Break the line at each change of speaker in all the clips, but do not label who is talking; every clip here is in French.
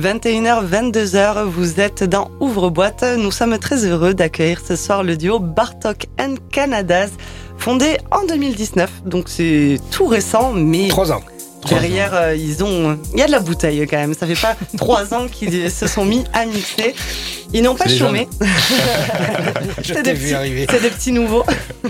21h, 22h, vous êtes dans Ouvre-boîte. Nous sommes très heureux d'accueillir ce soir le duo Bartok and Canadas, fondé en 2019. Donc c'est tout récent, mais.
Trois ans.
Derrière, euh, ils ont. Il y a de la bouteille quand même. Ça fait pas trois ans qu'ils se sont mis à mixer. Ils n'ont pas chômé.
c'est des, petits,
des petits nouveaux.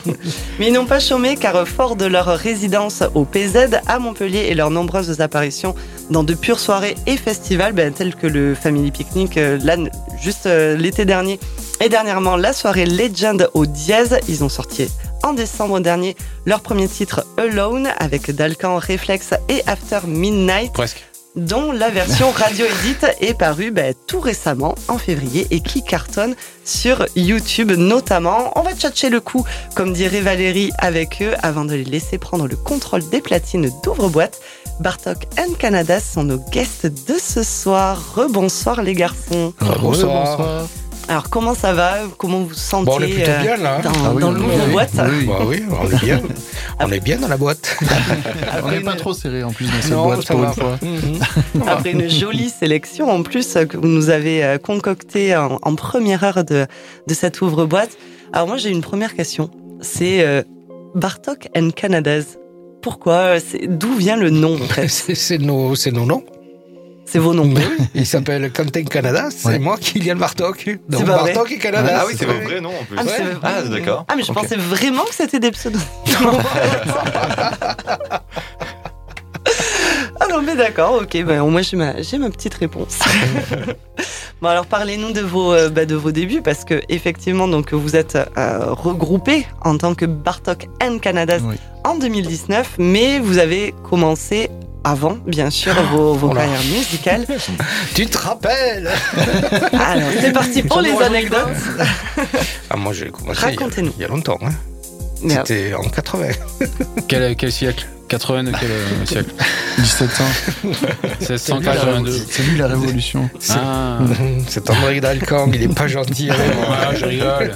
Mais ils n'ont pas chômé car fort de leur résidence au PZ à Montpellier et leurs nombreuses apparitions dans de pures soirées et festivals, ben, tels que le Family Picnic, euh, là, juste euh, l'été dernier, et dernièrement la soirée Legend au Dièse, ils ont sorti en décembre dernier leur premier titre Alone avec Dalcan, Reflex et After Midnight.
Presque
dont la version radio edit est parue bah, tout récemment en février et qui cartonne sur YouTube notamment. On va tchatcher le coup, comme dirait Valérie, avec eux avant de les laisser prendre le contrôle des platines d'ouvre-boîte. Bartok and Canada sont nos guests de ce soir. Rebonsoir les garçons.
Rebonsoir.
Alors comment ça va? Comment vous vous sentez
bon, on est plutôt bien là.
Dans, ah oui, dans le boîte
oui. Bah oui, on est bien. on est bien dans la boîte.
on n'est pas trop serré en plus dans cette boîte pour une fois.
Mhm. Après une jolie sélection en plus que vous nous avez euh, concocté en, en première heure de, de cette ouvre-boîte. Alors moi j'ai une première question. C'est euh, Bartok and Canadas. Pourquoi? D'où vient le nom en fait?
C'est nos, nos noms.
C'est vos noms.
Oui, il s'appelle Quentin Canada, c'est moi qui Kylian Bartok. Donc Bartok et Canada.
Ah oui, c'est votre vrai nom en plus.
Ah,
ah d'accord.
Ah, mais je pensais vraiment que c'était des pseudos. ah non, mais d'accord, ok, ben, moi j'ai ma, ma petite réponse. bon, alors parlez-nous de vos, euh, bah, de vos débuts, parce que effectivement, donc, vous êtes euh, regroupés en tant que Bartok and Canada en 2019, mais vous avez commencé avant, bien sûr, vos, vos carrières musicales.
Tu te rappelles
Alors, c'est parti pour les anecdotes.
ah, moi, j'ai commencé il, il y a longtemps. Hein. C'était en 80.
quel, quel siècle? 80 de quel euh, siècle?
1700.
1782.
C'est lui la révolution.
Ah.
C'est André Dalcang, il est pas gentil.
Avec je rigole.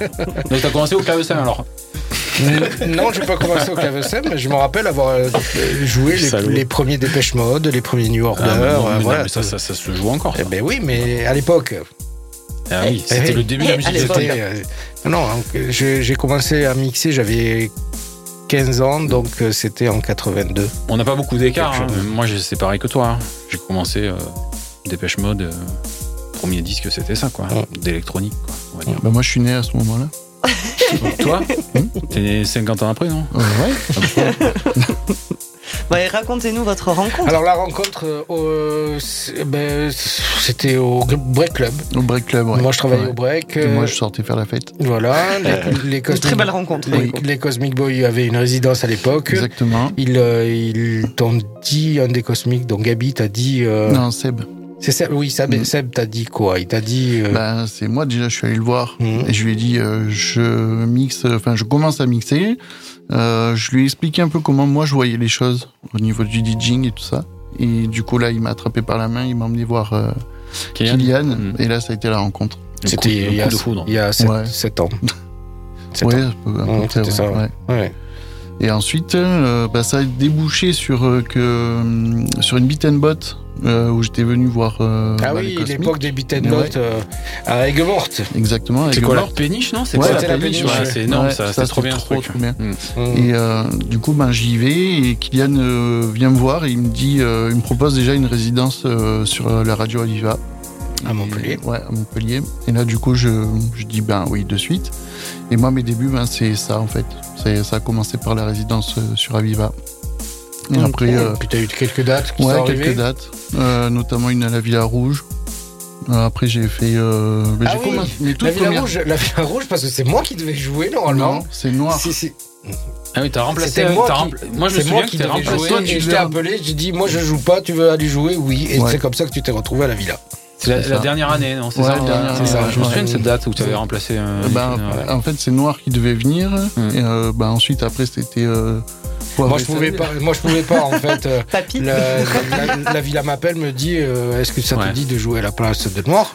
Donc t'as commencé au clavecin alors?
Non, je n'ai pas commencé au clavecin, mais je me rappelle avoir euh, joué les, premiers Dépêche Mode, les premiers New Order. Ah,
euh, voilà, ça, ça, ça, se joue encore.
Eh ben oui, mais à l'époque.
Ah oui, eh, c'était eh, le début de la musique.
Euh, non, j'ai commencé à mixer, j'avais 15 ans, donc c'était en 82.
On n'a pas beaucoup d'écart. Hein. Moi, c'est pareil que toi. Hein. J'ai commencé euh, Dépêche Mode. premier disque, c'était ça, quoi, d'électronique.
Bah, moi, je suis né à ce moment-là.
Toi T'es né 50 ans après, non
Ouais. Racontez-nous votre rencontre.
Alors la rencontre, euh, ben, c'était au Break Club.
Au Break Club,
Moi je travaillais au Break.
Et moi je sortais faire la fête.
Voilà.
Les, Cosmic, très belle rencontre.
Les, Cosmic Boys avaient une résidence à l'époque.
Exactement.
Ils, euh, t'ont dit, un des Cosmics, dont Gabi t'a dit...
Euh, non, Seb.
C'est Seb, oui, Seb, mm. Seb t'a dit quoi? Il t'a dit.
Euh... Ben, c'est moi déjà, je suis allé le voir mm. et je lui ai dit, euh, je mixe, enfin, je commence à mixer. Euh, je lui ai expliqué un peu comment moi je voyais les choses au niveau du DJing et tout ça. Et du coup là, il m'a attrapé par la main, il m'a emmené voir euh, Kylian, mm. et là, ça a été la rencontre.
C'était il, y a 7 ans.
7 ouais, ans. c'était ça. Ouais. ouais. Et ensuite, euh, bah, ça a débouché sur, euh, que, euh, sur une beat and bot euh, où j'étais venu voir.
Euh, ah bah, oui, l'époque des beat and ouais. euh, à Aigues Mortes.
Exactement.
C'est quoi la péniche, non
C'est
ouais,
la, la
péniche. Ouais, c'est énorme, ça, c'est trop bien. Trop,
trop bien. Mm. Et du coup, ben, j'y vais et Kylian vient me voir et il me dit, il me propose déjà une résidence sur la radio Aviva.
À Montpellier.
ouais, à Montpellier. Et là, du coup, je, je dis ben oui de suite. Et moi, mes débuts, ben, c'est ça en fait. Ça a commencé par la résidence sur Aviva.
Et okay. après, euh, puis tu as eu quelques dates qui
ouais,
sont
quelques dates, euh, notamment une à la Villa Rouge. Euh, après, j'ai fait. Euh,
ah j'ai oui, commencé, la, Villa Rouge, la Villa Rouge, parce que c'est moi qui devais jouer normalement.
Non, c'est noir.
Si, si.
Ah oui, t'as remplacé.
Moi,
as rempla... moi, je me souviens que t'as remplacé.
Toi, tu t'es appelé, j'ai dit, moi, je joue pas, tu veux aller jouer? Oui. Et ouais. c'est comme ça que tu t'es retrouvé à la Villa.
C'est la, la, dernière année, non C'est ouais, ça. Je me souviens de cette date où tu avais remplacé. Euh,
bah, en fait, c'est Noir qui devait venir. Hum. Et euh, bah, ensuite, après, c'était. Euh,
moi je pouvais pas, moi je pouvais pas en fait. Euh, la, la, la, Villa m'appelle, me dit euh, est-ce que ça te dit de jouer à la place de Noir?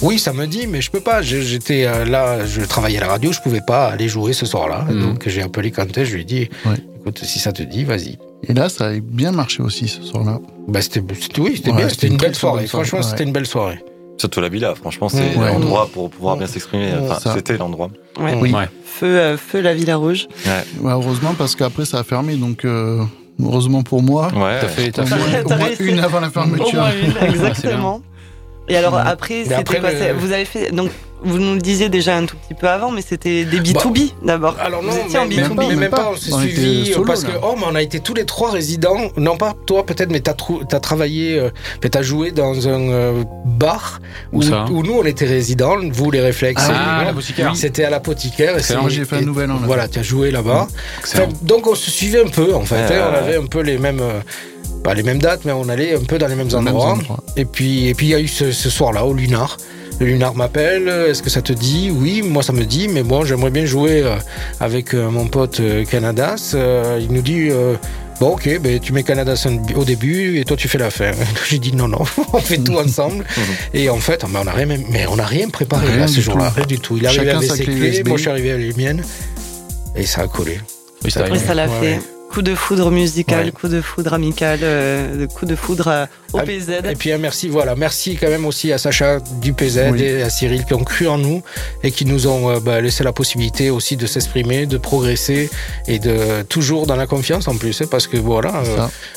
Oui, ça me dit, mais je peux pas. J'étais euh, là, je travaillais à la radio, je pouvais pas aller jouer ce soir-là. Mmh. Donc j'ai appelé Quentin, je lui ai dit, ouais. écoute, si ça te dit, vas-y.
Et là, ça a bien marché aussi ce soir-là.
Bah, c'était, oui, c'était bien. C'était une, belle soirée. Franchement, c'était une belle soirée.
Surtout la villa, franchement, c'est l'endroit pour pouvoir bien s'exprimer. c'était l'endroit.
Oui. Feu, euh, feu la Villa Rouge.
heureusement, parce qu'après, ça a fermé, donc euh, heureusement pour moi.
Ouais.
T'as fait,
au moins, une avant la fermeture.
exactement. Et alors après, c'était quoi Vous avez fait donc vous nous le disiez déjà un tout petit peu avant, mais c'était des B2B bah, d'abord.
Alors non, mais, même, pas, même pas, on s'est suivi parce que oh, mais on a été tous les trois résidents. Non pas toi peut-être, mais t'as as travaillé, euh, t'as joué dans un euh, bar où, où, nous on était résidents. Vous les réflexes.
Ah, l'apothicaire.
C'était à l'apothicaire.
Moi j'ai fait un nouvel an.
Voilà, tu as joué là-bas. donc on se suivait un peu en fait. Hein, on avait un peu les mêmes. Euh, pas les mêmes dates, mais on allait un peu dans les mêmes endroits. Et puis, et puis il y a eu ce, ce soir-là au Lunar. Le Lunar m'appelle, est-ce que ça te dit? Oui, moi ça me dit, mais bon, j'aimerais bien jouer euh, avec euh, mon pote euh, Canadas. Il nous dit Bon, ok, ben, tu mets Canadas au début et toi tu fais la fin. J'ai dit non, non, on fait tout ensemble. et en fait, on n'a rien, mais on n'a rien préparé rien ce jour-là, rien du tout. Il est arrivé avec ses clés, moi je suis arrivé avec les miennes et ça a collé.
Oui, ça, l'a fait. Coup de foudre musical, coup de foudre amical, euh, coup de foudre euh, au PZ.
Et puis merci, voilà, merci quand même aussi à Sacha du PZ et à Cyril qui ont cru en nous et qui nous ont euh, bah, laissé la possibilité aussi de s'exprimer, de progresser et de toujours dans la confiance en plus, hein, parce que voilà,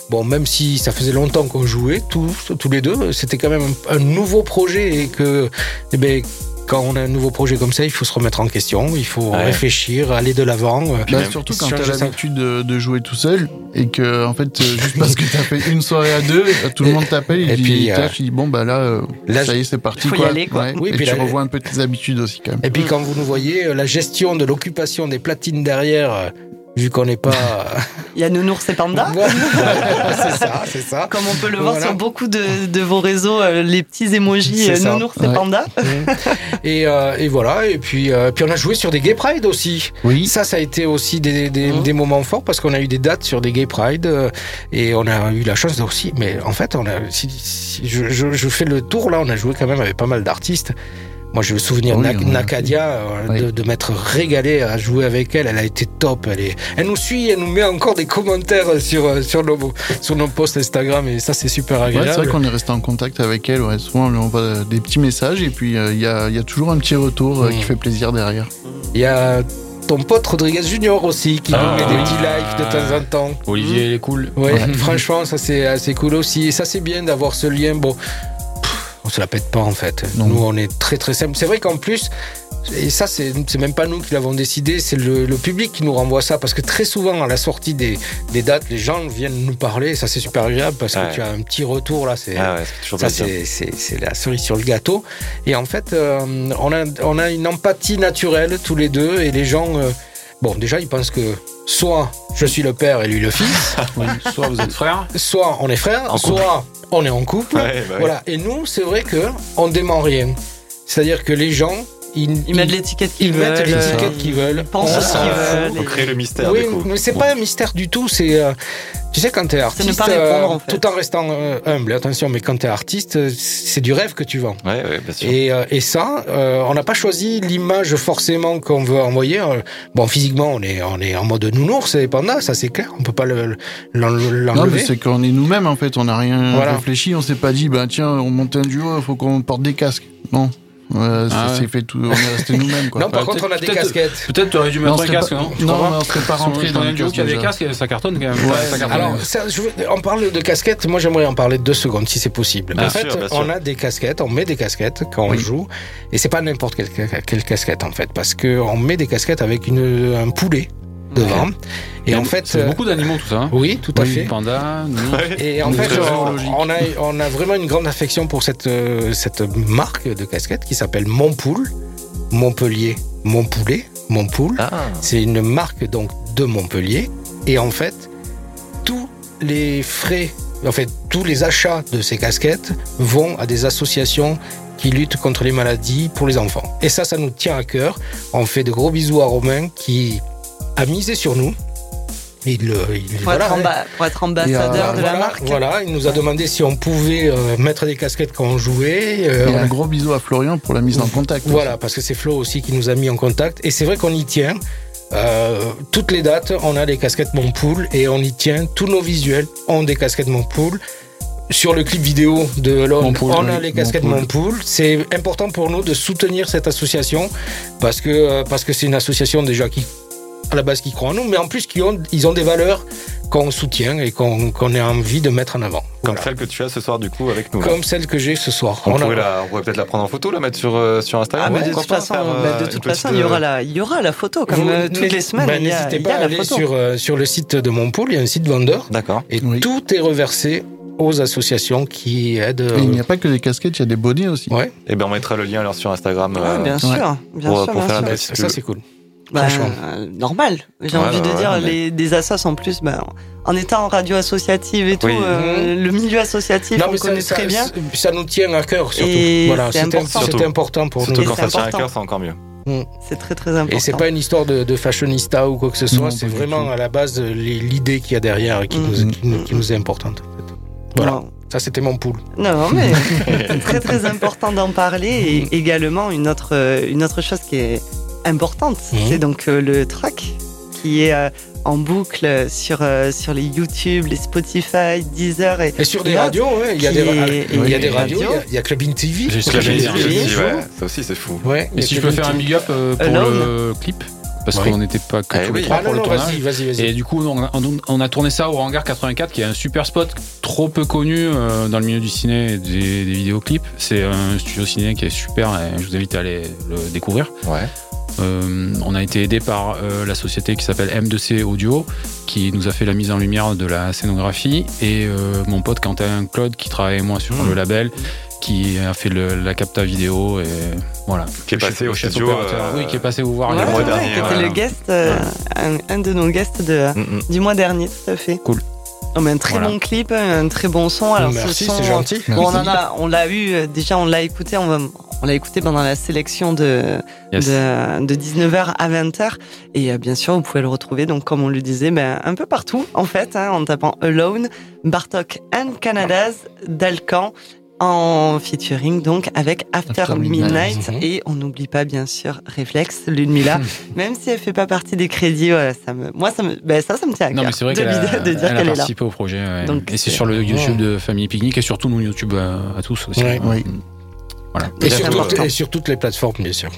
bon, même si ça faisait longtemps qu'on jouait tous, tous les deux, c'était quand même un, nouveau projet et que, eh ben, quand on a un nouveau projet comme ça, il faut se remettre en question, il faut réfléchir, aller de l'avant.
Euh, bah, surtout quand tu as l'habitude de, jouer tout seul et que, en fait, euh, juste parce que tu as fait une soirée à deux, tout le monde t'appelle et, puis euh, tu dis, bon, bah là, ça y est, c'est parti.
Faut
quoi.
Y aller, quoi.
et puis tu revois un peu tes habitudes aussi, quand même.
Et puis quand vous nous voyez, la gestion de l'occupation des platines derrière, vu qu'on n'est pas.
Il y a Nounours et Panda.
c'est ça, c'est ça.
Comme on peut le voir sur beaucoup de, de vos réseaux, euh, les petits emojis euh, Nounours et Panda.
et, euh, et, voilà, et puis, puis on a joué sur des Gay Pride aussi.
Oui.
Ça, ça a été aussi des, des, mmh. des moments forts parce qu'on a eu des dates sur des Gay Pride et on a eu la chance aussi. Mais en fait, on a, si, je, je, je, fais le tour là, on a joué quand même avec pas mal d'artistes. Moi, je me souvenir Nakadia euh, de, m'être régalé à jouer avec elle. Elle a été top. Elle, est, elle nous suit, elle nous met encore des commentaires sur, euh, sur, nos, sur nos posts Instagram et ça, c'est super agréable.
c'est vrai qu'on est resté en contact avec elle. souvent, on lui envoie des petits messages et puis euh, il y, a, y, a, toujours un petit retour qui mm. fait plaisir derrière.
Il y a ton pote Rodriguez Junior aussi qui nous ah. met des petits likes de temps en temps.
Olivier, il est cool.
Ouais, franchement, ça c'est assez cool aussi. Et ça c'est bien d'avoir ce lien. Bon, on se la pète pas en fait. Nous, on est très très simple. C'est vrai qu'en plus, et ça, c'est même pas nous qui l'avons décidé, c'est le, public qui nous renvoie ça. Parce que très souvent, à la sortie des, dates, les gens viennent nous parler. ça, c'est super agréable parce que tu as un petit retour là. C'est
ah
c'est la cerise sur le gâteau. Et en fait, euh, on, a, on a une empathie naturelle tous les deux. Et les gens, euh, bon, déjà, ils pensent que soit je suis le père et lui le fils,
soit vous êtes frères,
soit on est frères, soit on est en couple. Bah voilà. Et nous, c'est vrai que on dément rien. C'est-à-dire que les gens
ils, mettent l'étiquette qu'ils
veulent. Ils mettent l'étiquette qu'ils veulent.
Pensent ce qu'ils veulent.
Faut créer le mystère.
Oui, mais c'est pas un mystère du tout. C'est, euh, tu sais, quand t'es artiste, pas répondre, euh, tout en restant euh, humble, attention, mais quand t'es artiste, c'est du rêve que tu vends.
Ouais, ouais, bien sûr.
Et, et ça, on n'a pas choisi l'image forcément qu'on veut envoyer. Bon, physiquement, on est, on est en mode nounours et panda, ça c'est clair. On peut pas l'enlever. non, mais
c'est qu'on est nous-mêmes en fait. On n'a rien réfléchi. On s'est pas dit, ben tiens, on monte un duo, il faut qu'on porte des casques. Non. Ouais, ah c'est fait tout, on est resté nous-mêmes.
Non, par contre, on a des casquettes.
Peut-être tu aurais dû mettre un casque,
non Non, mais on serait pas rentré dans le
casque. Il y a des casques, ça cartonne quand même. Ouais,
Alors, on parle de casquettes, moi j'aimerais en parler deux secondes si c'est possible. en fait, on a des casquettes, on met des casquettes quand on joue, et c'est pas n'importe quelle, quelle casquette en fait, parce qu'on met des casquettes avec une, un poulet devant.
Et en fait, c'est beaucoup d'animaux tout ça. Hein.
oui, tout à fait.
Panda.
Et en fait, on, a on a vraiment une grande affection pour cette euh, cette marque de casquette qui s'appelle Montpoul, Montpellier, Montpoulet, Montpoul. Ah. C'est une marque donc de Montpellier. Et en fait, tous les frais, en fait, tous les achats de ces casquettes vont à des associations qui luttent contre les maladies pour les enfants. Et ça, ça nous tient à cœur. On fait de gros bisous à Romain qui a misé sur nous.
Il, euh, il pour, être pour, être ambassadeur de la marque.
Voilà, il nous a demandé si on pouvait euh, mettre des casquettes quand on jouait.
Euh, et un gros bisou à Florian pour la mise en contact.
Voilà, parce que c'est Flo aussi qui nous a mis en contact. Et c'est vrai qu'on y tient. toutes les dates, on a les casquettes Montpool et on y tient. Tous nos visuels ont des casquettes Montpool sur le clip vidéo de l'homme, on a les casquettes Montpool. C'est important pour nous de soutenir cette association parce que euh, parce que c'est une association déjà qui à la base qui croit en nous, mais en plus qui ont ils ont des valeurs qu'on soutient et qu'on a envie de mettre en avant.
Comme celle que tu as ce soir du coup avec nous.
Comme celle que j'ai ce soir.
On, pourrait, peut-être la prendre en photo, la mettre sur, euh, sur Instagram.
Ah, mais de toute façon, de toute façon il, y aura la, il y aura la photo comme euh, toutes les semaines. Bah,
n'hésitez pas à aller sur, sur le site de Montpool, il y a un site vendeur.
D'accord.
Et tout est reversé aux associations qui aident.
il n'y a pas que des casquettes, il y a des bonnets aussi.
Ouais.
Et eh bien on mettra le lien alors sur Instagram.
Euh, bien sûr, bien sûr,
pour faire Ça c'est cool.
Bah, euh, normal. J'ai envie de dire, les, des assos en plus, bah, en étant en radio associative et tout, euh, mmh. le milieu associatif, on connaît très bien.
Ça nous tient à cœur surtout. voilà, c'est important. important. pour
surtout nous. Surtout quand ça tient à cœur, c'est encore mieux.
Mmh. C'est très très important.
Et c'est pas une histoire de, fashionista ou quoi que ce soit, c'est vraiment à la base l'idée qu'il y a derrière qui, mmh. nous, qui, nous, est importante. Voilà. Ça, c'était mon poule.
Non, mais c'est très très important d'en parler. Et également, une autre, une autre chose qui est importante, mhm. c'est donc euh, le track qui est euh, en boucle sur, euh, sur les YouTube, les Spotify, Deezer et,
et sur des radios, ouais. il y a des, il y a des radios, il y a, Club In TV.
Club TV, ça aussi c'est fou.
Ouais, et si je peux faire un big up pour le clip parce qu'on n'était pas que tous les trois pour le tournage. Et du coup, on a, tourné ça au Hangar 84, qui est un super spot trop peu connu euh, dans le milieu du ciné et des, vidéoclips. C'est un studio ciné qui est super et je vous invite à aller le découvrir.
Ouais.
Euh, on a été aidé par euh, la société qui s'appelle M2C Audio, qui nous a fait la mise en lumière de la scénographie, et mon pote Quentin Claude, qui travaille avec moi sur mmh. le label, qui a fait la capta vidéo et voilà.
Qui est passé au studio.
Euh, oui, qui est passé vous voir
le mois dernier. Qui était le guest, euh, un, de nos guests de, mm, mm. du mois dernier, tout à fait.
Cool.
Oh, un très bon clip, un très bon son.
Alors, Merci, c'est gentil.
on en a, on l'a eu euh, déjà, on l'a écouté, on, on l'a écouté pendant la sélection de, de, de, 19h à 20h. Et bien sûr, vous pouvez le retrouver, donc comme on le disait, ben, un peu partout en fait, hein, en tapant Alone, Bartok and Canadas, Dalcan en featuring donc avec After, Midnight, mhm. et on n'oublie pas bien sûr Reflex, Lune Mila, même si elle fait pas partie des crédits, ça me, moi ça me, ben ça, ça me tient à cœur.
Non mais c'est vrai qu'elle a, de dire qu'elle est là. au projet, et c'est sur le YouTube de Famille Picnic et surtout nous YouTube à, tous aussi.
Oui. Voilà. Et sur, et sur toutes les plateformes bien sûr.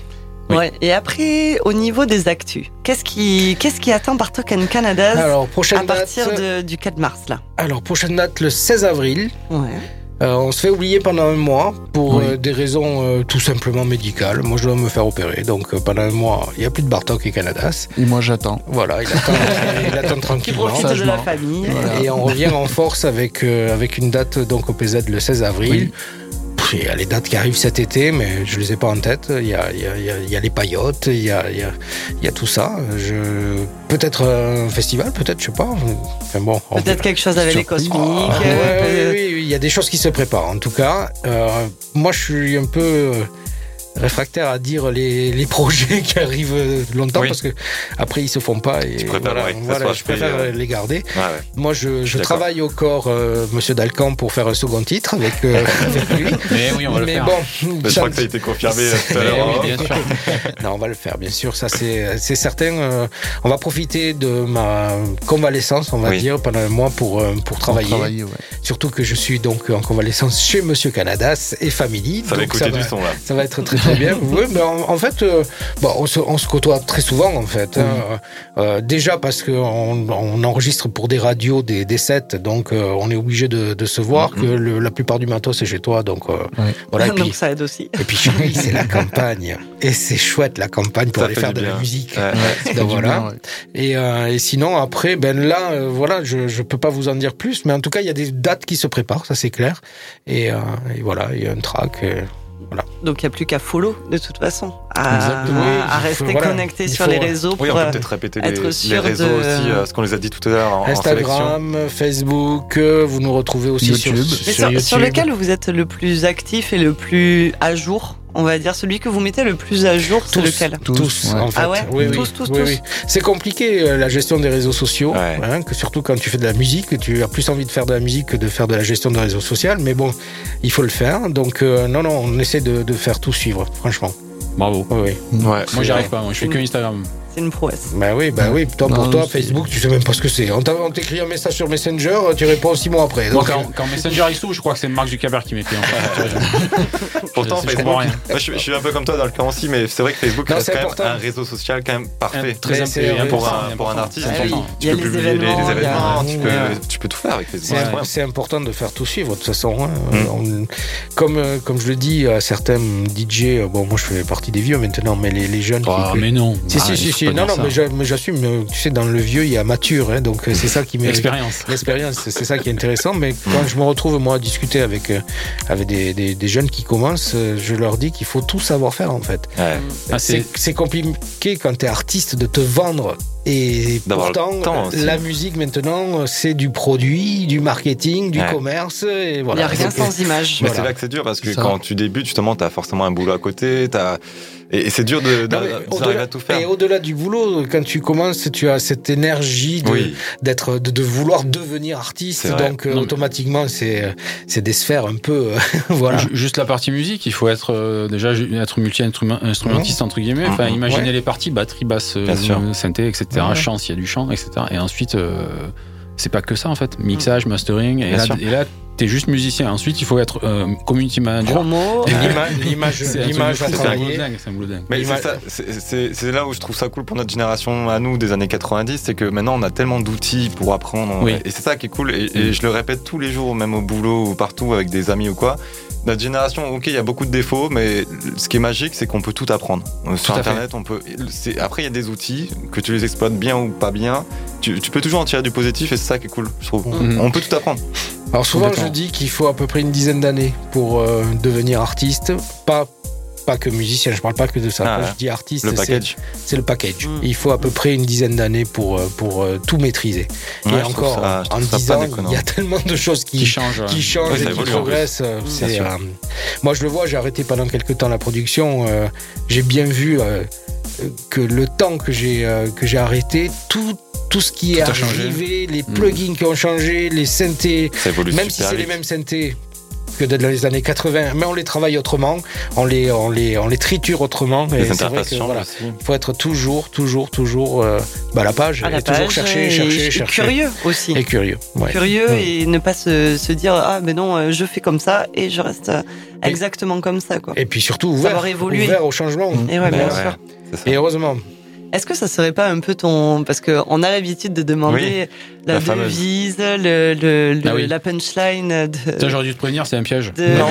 Ouais. Et après, au niveau des actus, qu'est-ce qui, qu'est-ce qui attend par Token Canada alors, prochaine à partir du 4 mars là
Alors prochaine date le 16 avril.
Ouais.
Euh, on se fait oublier pendant un mois pour euh, des raisons euh, tout simplement médicales. Moi, je dois me faire opérer, donc pendant un mois, il n'y a plus de Bartok et Canadas.
Et moi, j'attends.
Voilà, il attend, il attend tranquillement.
profite de la famille.
Et on revient en force avec avec une date donc au PZ le 16 avril. Il y a les dates qui arrivent cet été, mais je les ai pas en tête. Il y a, il y a, il y a les paillotes, il y a, il y a, il y a tout ça. Je... Peut-être un festival, peut-être, je sais pas.
Enfin bon, peut-être quelque chose avec les cosmiques.
Oui, oui, il y a des choses qui se préparent. En tout cas, euh, moi, je suis un peu réfractaire à dire les, les projets qui arrivent longtemps parce que après ils se font pas et voilà, voilà je préfère euh, les garder. Moi je, je travaille au corps euh, Monsieur Dalcan pour faire un second titre avec, euh, avec lui.
Mais oui on va
Mais
le faire.
Bon,
je crois que ça a été confirmé tout à l'heure.
Oui, hein. non on va le faire bien sûr ça c'est c'est certain. on va profiter de ma convalescence on va dire pendant un mois pour pour travailler. Pour travailler Surtout que je suis donc en convalescence chez Monsieur Canadas et Family.
Ça va écouter du son là.
Ça va être très très bien. Oui, mais en, fait, euh, bon, on, se, on, se, côtoie très souvent, en fait. Hein. Euh, déjà parce qu'on on enregistre pour des radios des, des sets, donc euh, on est obligé de, de, se voir, que le, la plupart du matos c'est chez toi, donc
voilà. Et puis, donc ça aide aussi.
Et puis c'est la campagne. Et c'est chouette la campagne pour aller faire de la musique. donc, voilà. et, et, sinon, après, ben là, voilà, je, je peux pas vous en dire plus, mais en tout cas, il y a des dates qui se préparent, ça c'est clair. Et, et, voilà, il y a un track.
Donc il n'y a plus qu'à follow de toute façon, à, à rester connecté sur les réseaux
pour on peut peut-être répéter les, les, réseaux aussi, euh, ce qu'on les a dit tout à l'heure en
Instagram, Facebook, euh, vous nous retrouvez aussi
YouTube.
Sur,
sur, sur lequel vous êtes le plus actif et le plus à jour? On va dire celui que vous mettez le plus à jour, c'est lequel?
Tous, en fait.
Ah ouais?
Oui,
Tous, tous, tous.
C'est compliqué euh, la gestion des réseaux sociaux, hein, que surtout quand tu fais de la musique, tu as plus envie de faire de la musique que de faire de la gestion des réseaux sociaux, mais bon, il faut le faire. Donc euh, non, non, on essaie de, de faire tout suivre, franchement.
Bravo.
Oui.
Ouais, moi, j'y arrive pas. Moi, je fais que Instagram.
C'est une prouesse.
Bah oui, bah oui. Toi, pour toi, Facebook, tu sais même pas ce que c'est. On t'écrit un message sur Messenger, tu réponds six mois après.
Donc, quand, Messenger il s'ouvre, je crois que c'est Mark Zuckerberg qui m'écrit. En fait.
Pourtant, je, Facebook, rien. je, suis un peu comme toi dans le cas aussi, mais c'est vrai que Facebook reste quand même un réseau social quand même parfait.
Très important
pour un, pour un artiste.
Y a les événements,
tu peux tout faire avec Facebook.
C'est important de faire tout suivre de toute façon. Hein. Mm. Comme comme je le dis à certains DJ, bon moi je fais partie des vieux maintenant, mais les jeunes.
Ah mais non.
Si si ah, si non non mais j'assume. Tu sais dans le vieux il y a mature, hein, donc c'est ça qui
L'expérience.
L'expérience, c'est ça qui est intéressant. Mais quand je me retrouve moi à discuter avec avec des, des, jeunes qui commencent, je leur dis qu'il faut tout savoir faire en fait. Ah, c'est compliqué quand tu es artiste de te vendre et pourtant, la musique maintenant, c'est du produit, du marketing, du commerce. Et voilà.
Il n'y a rien sans image.
Mais c'est là que c'est dur parce que quand tu débutes, justement, tu as forcément un boulot à côté. As... Et c'est dur de, d'arriver à tout faire.
Et au-delà du boulot, quand tu commences, tu as cette énergie de, d'être, de, de, vouloir devenir artiste. Donc, euh, automatiquement, c'est, c'est des sphères un peu, euh, voilà.
Juste la partie musique, il faut être, euh, déjà, être multi-instrumentiste, entre guillemets. Enfin, imaginer les parties, batterie, basse, synthé, etc. Chant, s'il y a du chant, etc. Et ensuite, c'est pas que ça, en fait. Mixage, mastering. Et là, et là, t'es juste musicien. Ensuite, il faut être euh, community manager.
Promo.
L'image, l'image.
C'est là où je trouve ça cool pour notre génération, à nous, des années 90, c'est que maintenant, on a tellement d'outils pour apprendre. Et c'est ça qui est cool. Et, et, je le répète tous les jours, même au boulot ou partout avec des amis ou quoi notre génération, ok, il y a beaucoup de défauts, mais ce qui est magique, c'est qu'on peut tout apprendre. Sur Internet, on peut. Après, il y a des outils que tu les exploites bien ou pas bien. Tu, peux toujours en tirer du positif et c'est ça qui est cool, je trouve. Mhm. On peut tout apprendre.
Alors souvent, je dis qu'il faut à peu près une dizaine d'années pour euh, devenir artiste, pas pas que musicien, je parle pas que de ça. Quand ah, je dis artiste, c'est le package. Mm. Il faut à peu près une dizaine d'années pour, euh, pour euh, tout maîtriser. et encore, en 10 ans, il y a tellement de choses qui, changent, qui, changent et qui progressent. Euh, moi, je le vois, j'ai arrêté pendant quelques temps la production. j'ai bien vu que le temps que j'ai que j'ai arrêté, tout tout ce qui est arrivé, les mm. plugins qui ont changé, les synthés, même si c'est les mêmes synthés, que dans les années 80, mais on les travaille autrement, on les, on les, on les triture autrement.
Et c'est vrai que, voilà,
il faut être toujours, toujours, toujours euh, bah, à la page,
et
toujours chercher, chercher, chercher.
Curieux aussi.
Et curieux.
Curieux et ne pas se, se, dire ah mais non, euh, je fais comme ça et je reste euh, exactement comme ça quoi.
Et puis surtout ouvert, ouvert au changement.
Et ouais, bien sûr.
Et heureusement.
Est-ce que ça serait pas un peu ton parce qu'on a l'habitude de demander la, devise, le, le, ah la punchline. De...
j'aurais dû te prévenir, c'est un piège.
Non,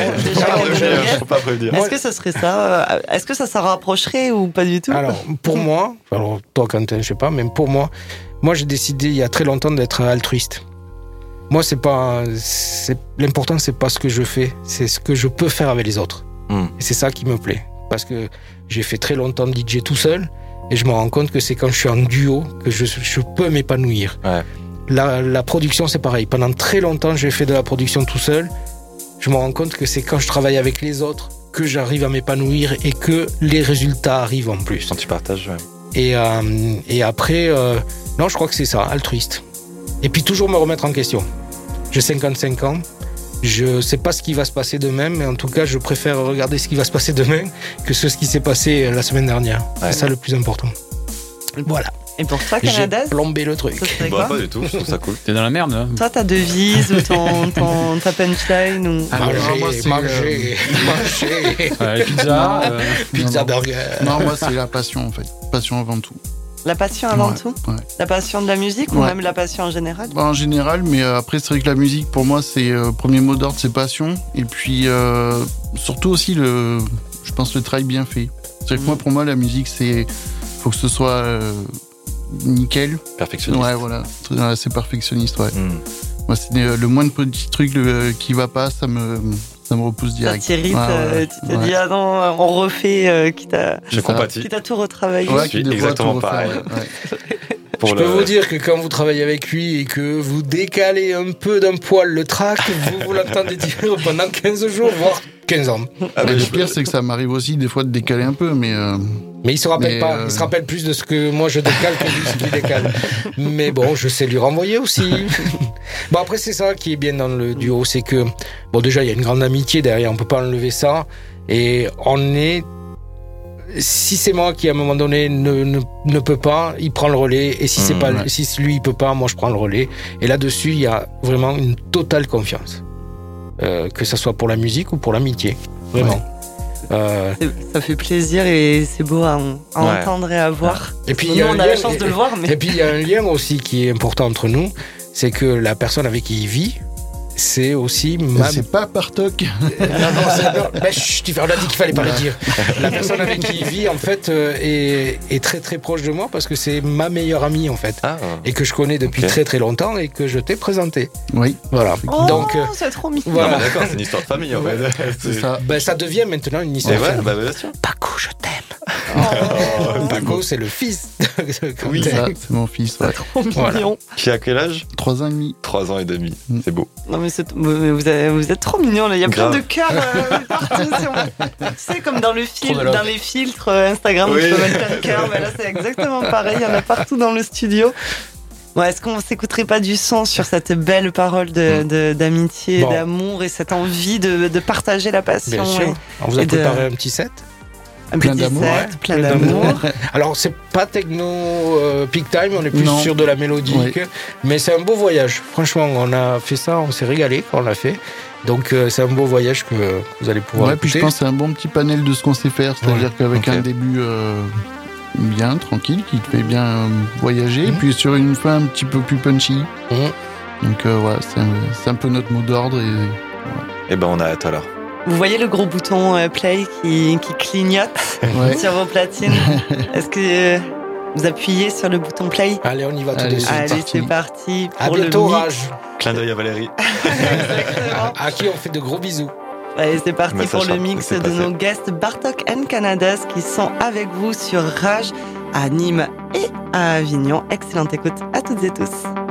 faut pas prévenir.
Est-ce que ça serait ça Est-ce que ça se rapprocherait ou pas du tout?
Alors pour moi, alors toi Quentin, je sais pas, même pour moi, moi j'ai décidé il y a très longtemps d'être altruiste. Moi c'est pas, c'est l'important c'est pas ce que je fais, c'est ce que je peux faire avec les autres. Hmm. Et c'est ça qui me plaît parce que j'ai fait très longtemps de DJ tout seul et je me rends compte que c'est quand je suis en duo que je, je peux m'épanouir. La, la, production, c'est pareil. Pendant très longtemps, j'ai fait de la production tout seul. Je me rends compte que c'est quand je travaille avec les autres que j'arrive à m'épanouir et que les résultats arrivent en plus.
Quand tu partages, ouais.
Et, euh, et après, euh, non, je crois que c'est ça, altruiste. Et puis toujours me remettre en question. J'ai 55 ans. Je sais pas ce qui va se passer demain, mais en tout cas, je préfère regarder ce qui va se passer demain que ce qui s'est passé la semaine dernière. C'est ça le plus important. Voilà.
Et pour toi, Canada
J'ai plombé le truc.
Bah, pas du tout, je trouve ça cool.
T'es dans la merde, là.
Toi, ta devise ou ton, ton, ta punchline ou...
Ah, manger, manger, manger.
Ouais, pizza, euh,
pizza burger.
Non, moi, c'est la passion, en fait. Passion avant tout.
La passion avant tout La passion de la musique ou même la passion en général
bah, En général, mais euh, après, c'est vrai que la musique, pour moi, c'est euh, premier mot d'ordre, c'est passion. Et puis, euh, surtout aussi, le, je pense, le travail bien fait. C'est que moi, pour moi, la musique, c'est. faut que ce soit nickel.
Perfectionniste.
Ouais, voilà. C'est perfectionniste, ouais. Hmm. Moi, c'est le moindre petit truc qui va pas, ça me ça me repousse direct.
Ça t'irrite, euh, tu te dis, ah non, on refait, euh, qui t'a tout retravaillé.
je suis exactement pareil.
je peux vous dire que quand vous travaillez avec lui et que vous décalez un peu d'un poil le track, vous, vous l'entendez dire pendant 15 jours, voire 15 ans.
Ah, mais le pire, c'est que ça m'arrive aussi des fois de décaler un peu, mais. Euh,
mais il se rappelle pas. Il se rappelle plus de ce que moi je décale que de ce qu'il décale. Mais bon, je sais lui renvoyer aussi. bon après, c'est ça qui est bien dans le duo, c'est que bon déjà il y a une grande amitié derrière. On peut pas enlever ça. Et on est si c'est moi qui à un moment donné ne, ne, ne, peut pas, il prend le relais. Et si c'est mmh, pas, si lui il peut pas, moi je prends le relais. Et là-dessus, il y a vraiment une totale confiance, euh, que ce soit pour la musique ou pour l'amitié, vraiment.
Euh... Ça fait plaisir et c'est beau à, entendre et à voir.
Et puis il on a la chance de le voir. Mais... Et puis il y a un lien aussi qui est important entre nous, c'est que la personne avec qui il vit, c'est aussi
ma... C'est pas Partok.
non, non, mais chut, tu dit qu'il fallait pas le dire. La personne avec qui il vit, en fait, euh, est, est, très très proche de moi parce que c'est ma meilleure amie, en fait. Ah. et que je connais depuis très très longtemps et que je t'ai présenté.
Oui.
Voilà.
Oh, Donc, euh, c'est trop mignon. Voilà.
D'accord, c'est une histoire de famille, en fait.
Ça. Ben, ça devient maintenant une histoire de famille.
Bah, sûr.
Paco, je t'aime. Oh. Paco, c'est le fils.
oui, c'est mon fils. Ouais.
Trop mignon.
Qui a quel âge?
3 ans et demi.
3 ans et demi. Mm. C'est beau.
Non, mais vous, êtes, vous êtes trop mignon là. Il y a plein de cœurs euh, partout. tu sais, comme dans, le fil, dans les filtres euh, Instagram, où tu peux mettre plein de cœurs. Mais là, c'est exactement pareil. Il y en a partout dans le studio. Est-ce qu'on s'écouterait pas du son sur cette belle parole d'amitié, de, d'amour et cette envie de, partager la passion Bien
sûr. On vous a préparé un petit set
un plein d'amour. plein d'amour.
Alors, c'est pas techno euh, peak time, on est plus sur de la mélodique. Mais c'est un beau voyage. Franchement, on a fait ça, on s'est régalé quand on l'a fait. Donc, euh, c'est un beau voyage que vous allez pouvoir. Ouais,
puis je pense que c'est un bon petit panel de ce qu'on sait faire. C'est-à-dire qu'avec un début. Euh, bien, tranquille, qui te fait bien voyager, et mhm. puis sur une fin un petit peu plus punchy. Mhm. Donc voilà, c'est un, peu notre mot d'ordre. Et,
et eh ben on a hâte alors.
Vous voyez le gros bouton euh, play qui, clignote sur vos platines Est-ce que vous appuyez sur le bouton play
Allez, on y va tout de suite.
Allez, c'est parti.
À bientôt, Rage.
Clin d'œil à Valérie.
à, qui on fait de gros bisous.
Allez, c'est parti pour le mix de nos guests Bartok and Canadas qui sont avec vous sur Rage à Nîmes et à Avignon. Excellente écoute à toutes et tous.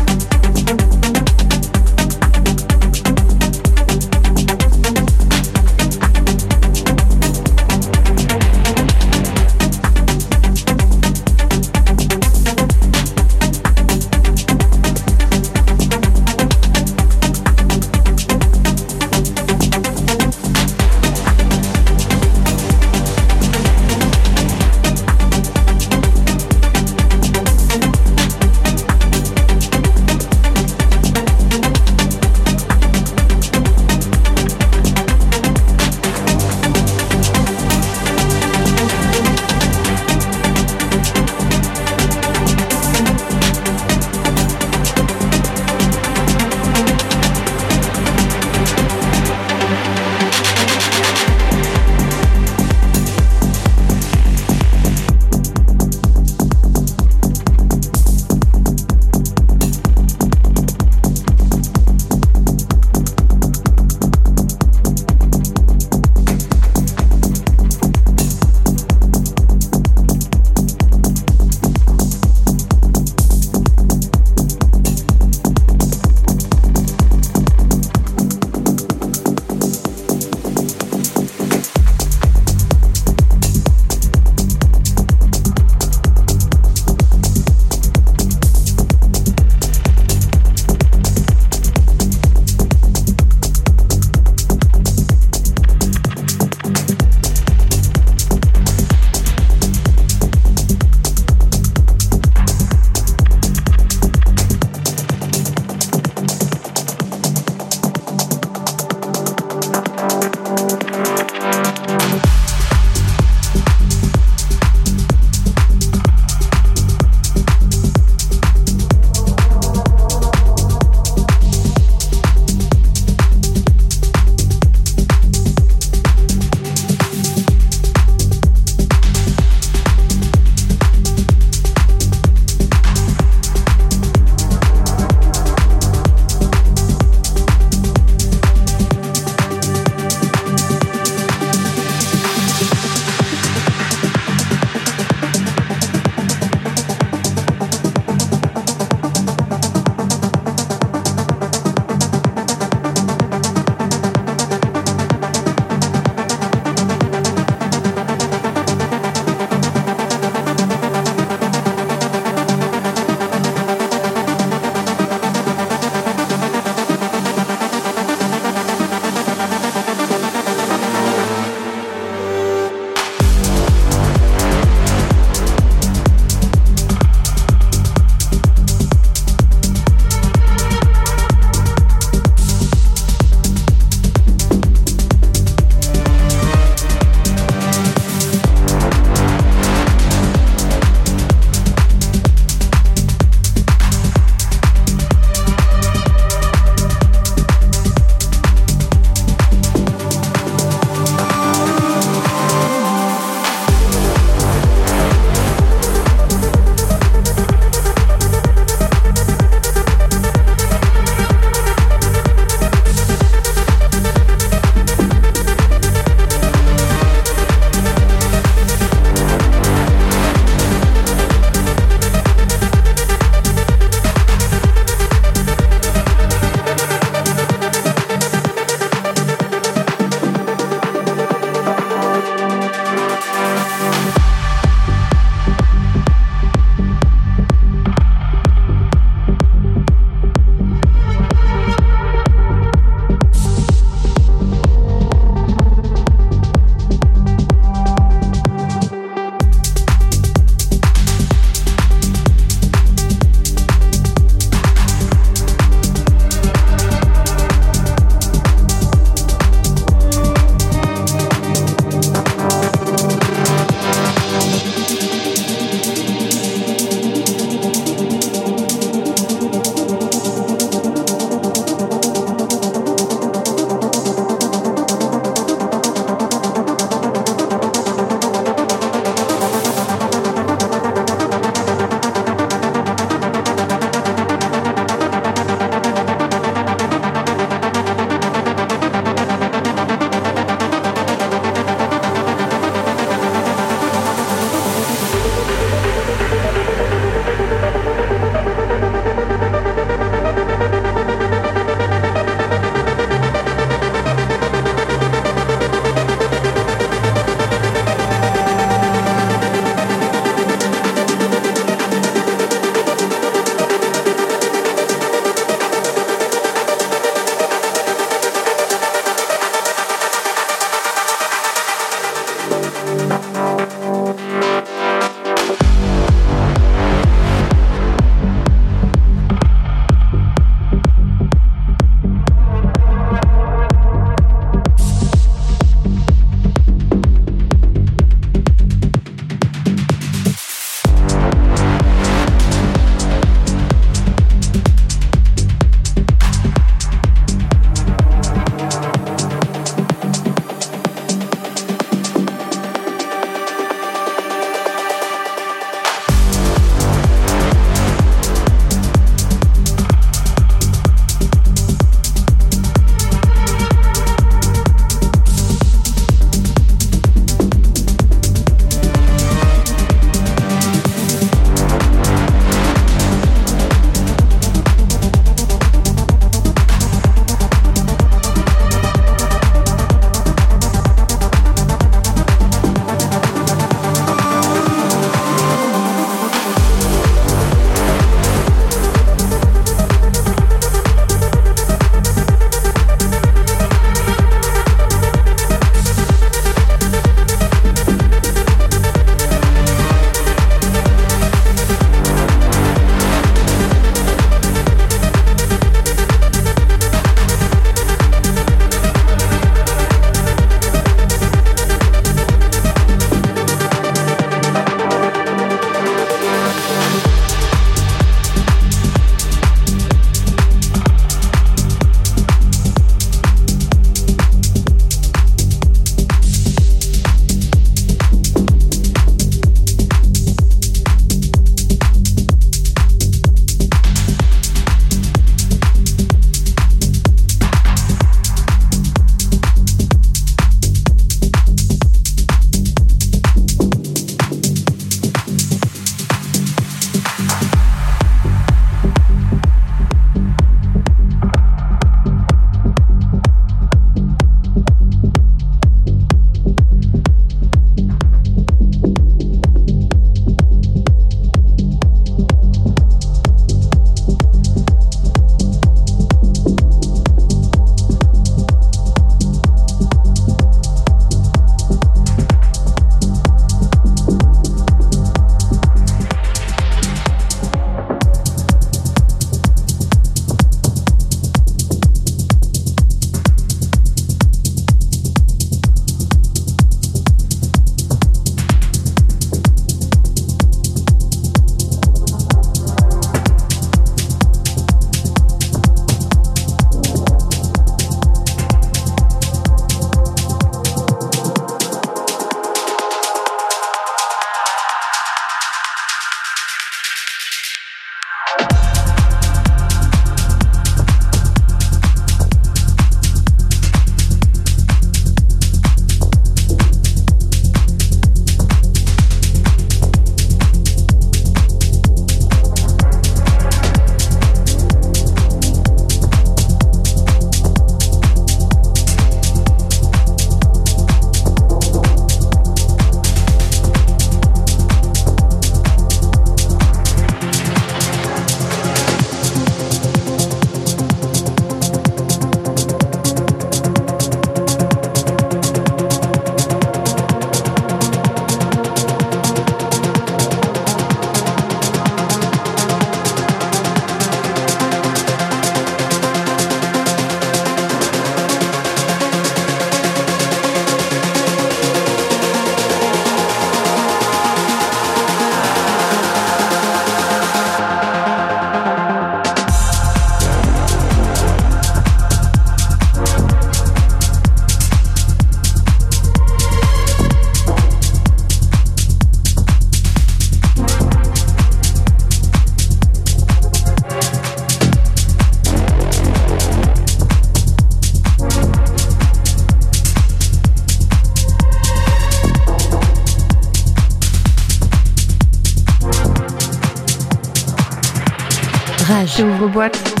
Rage. Ouvre boîte.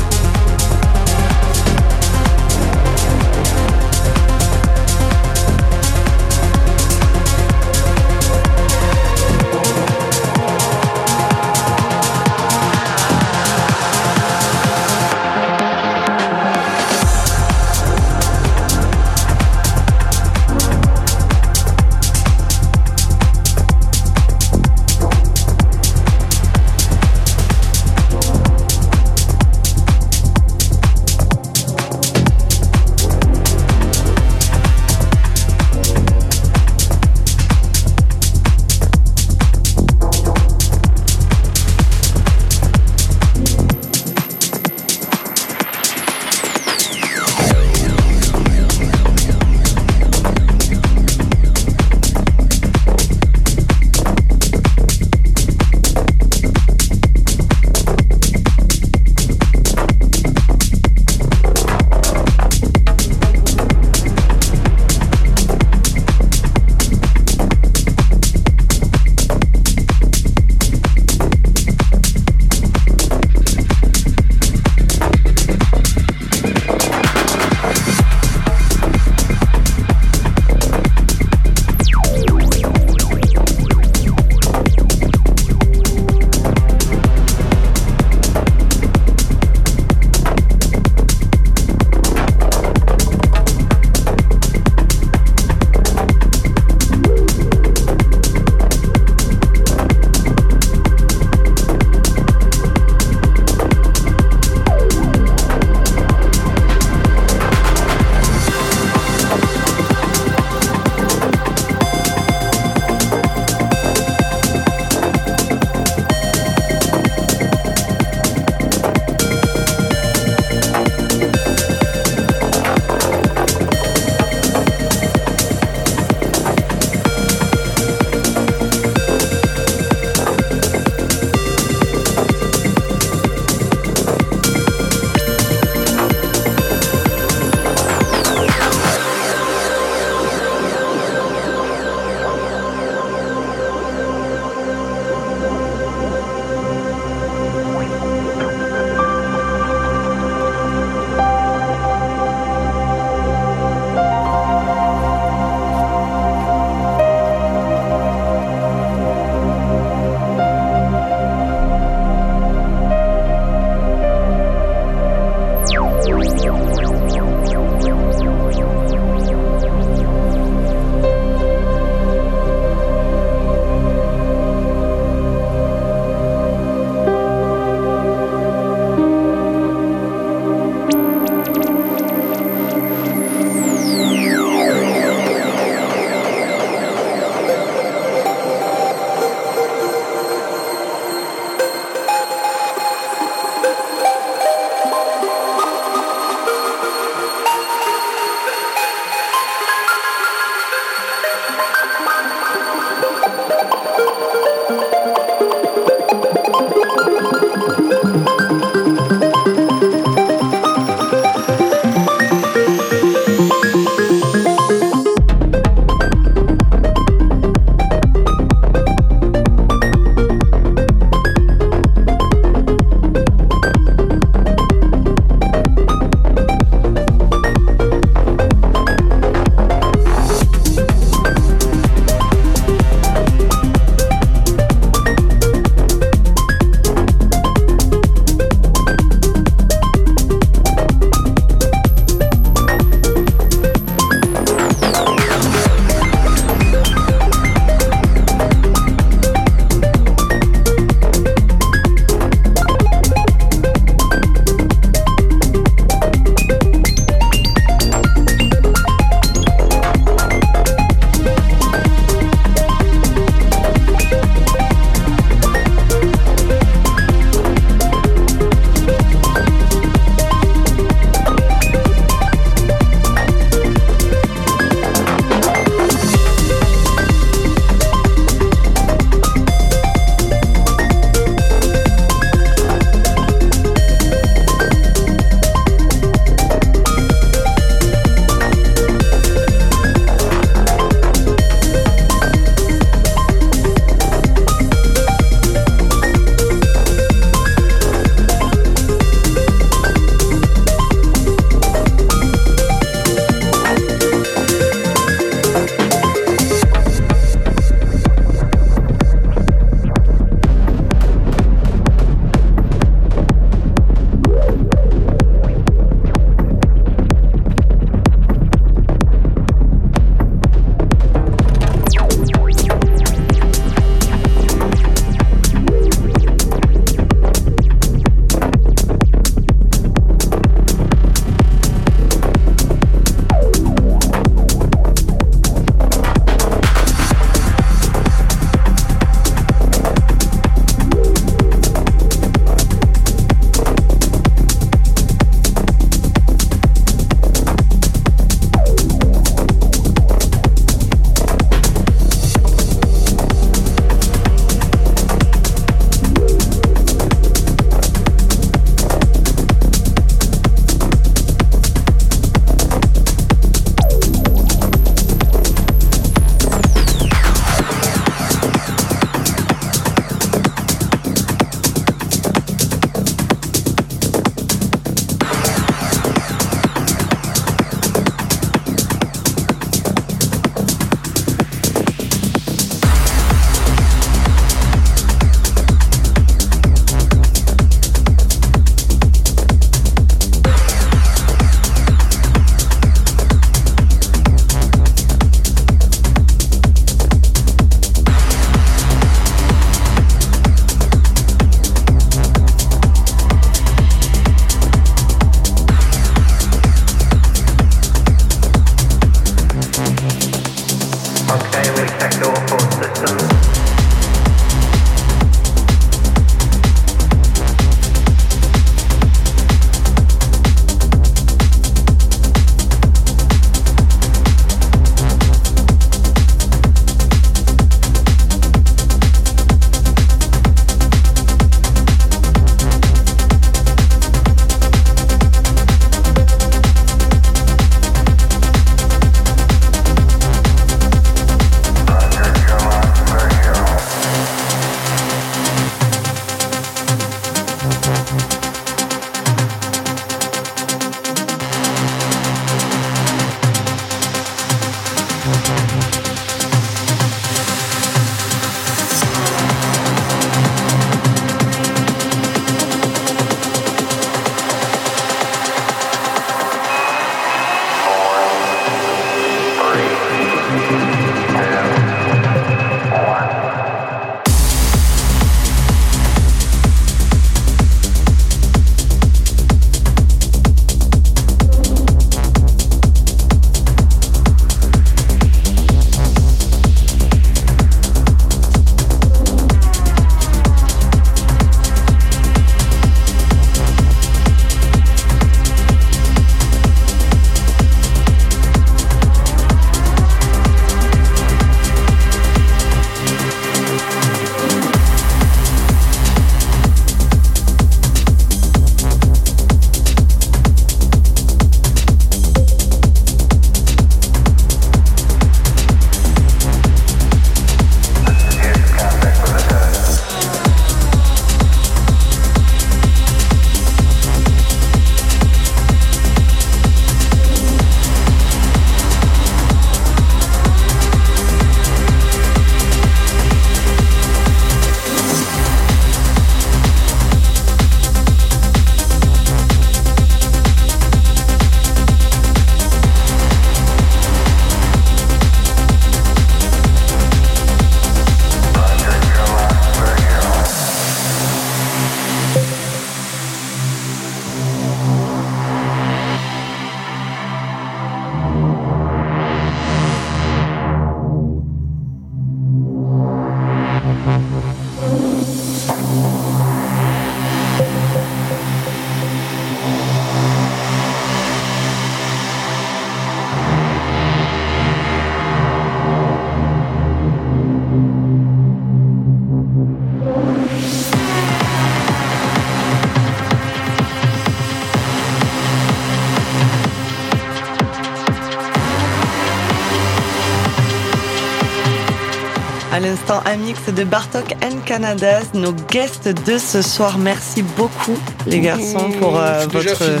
L'instant, un mix de Bartok and Canadas, nos guests de ce soir. Merci beaucoup, les garçons, pour, euh, votre,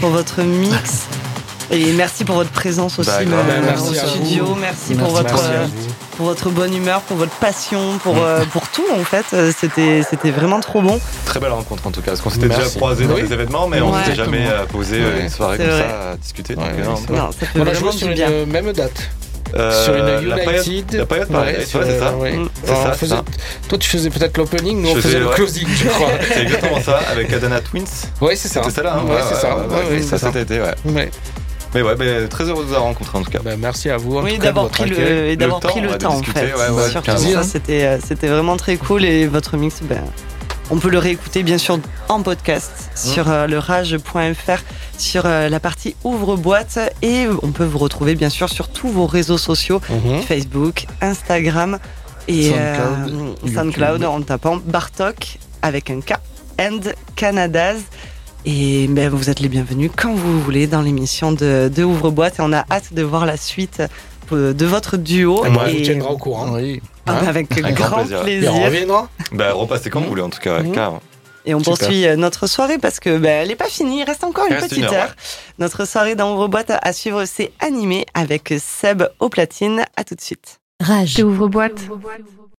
pour votre mix. Et merci pour votre présence aussi bah, euh, au studio. Merci, pour votre euh, pour votre bonne humeur, pour votre passion, pour mm. pour tout en fait. C'était c'était vraiment trop bon.
Très belle rencontre en tout cas. Parce qu'on s'était déjà croisés dans des événements, mais on s'était jamais posé une soirée comme ça à discuter. Donc,
non, ça fait on a joué sur une même date. Euh, sur une United.
La période ouais, c'est ça. Ouais.
ça, ça. Toi, tu faisais peut-être l'opening, nous on faisait le closing, je crois.
c'est exactement ça, avec Adana Twins.
Oui, c'est ça.
C'était ça là, hein,
ouais, c'est ça.
Ouais, ça, cet été, ouais. Mais ouais, bah, très heureux de vous avoir rencontré en tout cas.
Bah, merci à vous.
Oui, d'avoir pris, le, et d'avoir pris le temps en fait. Surtout ça, c'était, euh, c'était vraiment très cool et votre mix, ben, on peut le réécouter bien sûr en podcast sur euh, le rage.fr sur euh, la partie ouvre-boîte et on peut vous retrouver bien sûr sur tous vos réseaux sociaux mhm. Facebook, Instagram et SoundCloud, euh, en tapant Bartok avec un K and Canadas. Et ben, vous êtes les bienvenus quand vous voulez dans l'émission de, Ouvre-boîte et on a hâte de voir la suite de votre duo.
Et moi, et... vous tiendra au courant. Oui.
Ah, bah, avec, grand, plaisir. on
reviendra
bah, Repassez quand vous voulez, en tout cas. Mmh.
Et on poursuit euh, notre soirée parce que bah, elle n'est pas finie, il reste encore une petite heure. Notre soirée dans Ouvre-Boîte à suivre, c'est animé avec Seb au platine. À tout de suite.
Rage. Ouvre-boîte. Ouvre-boîte.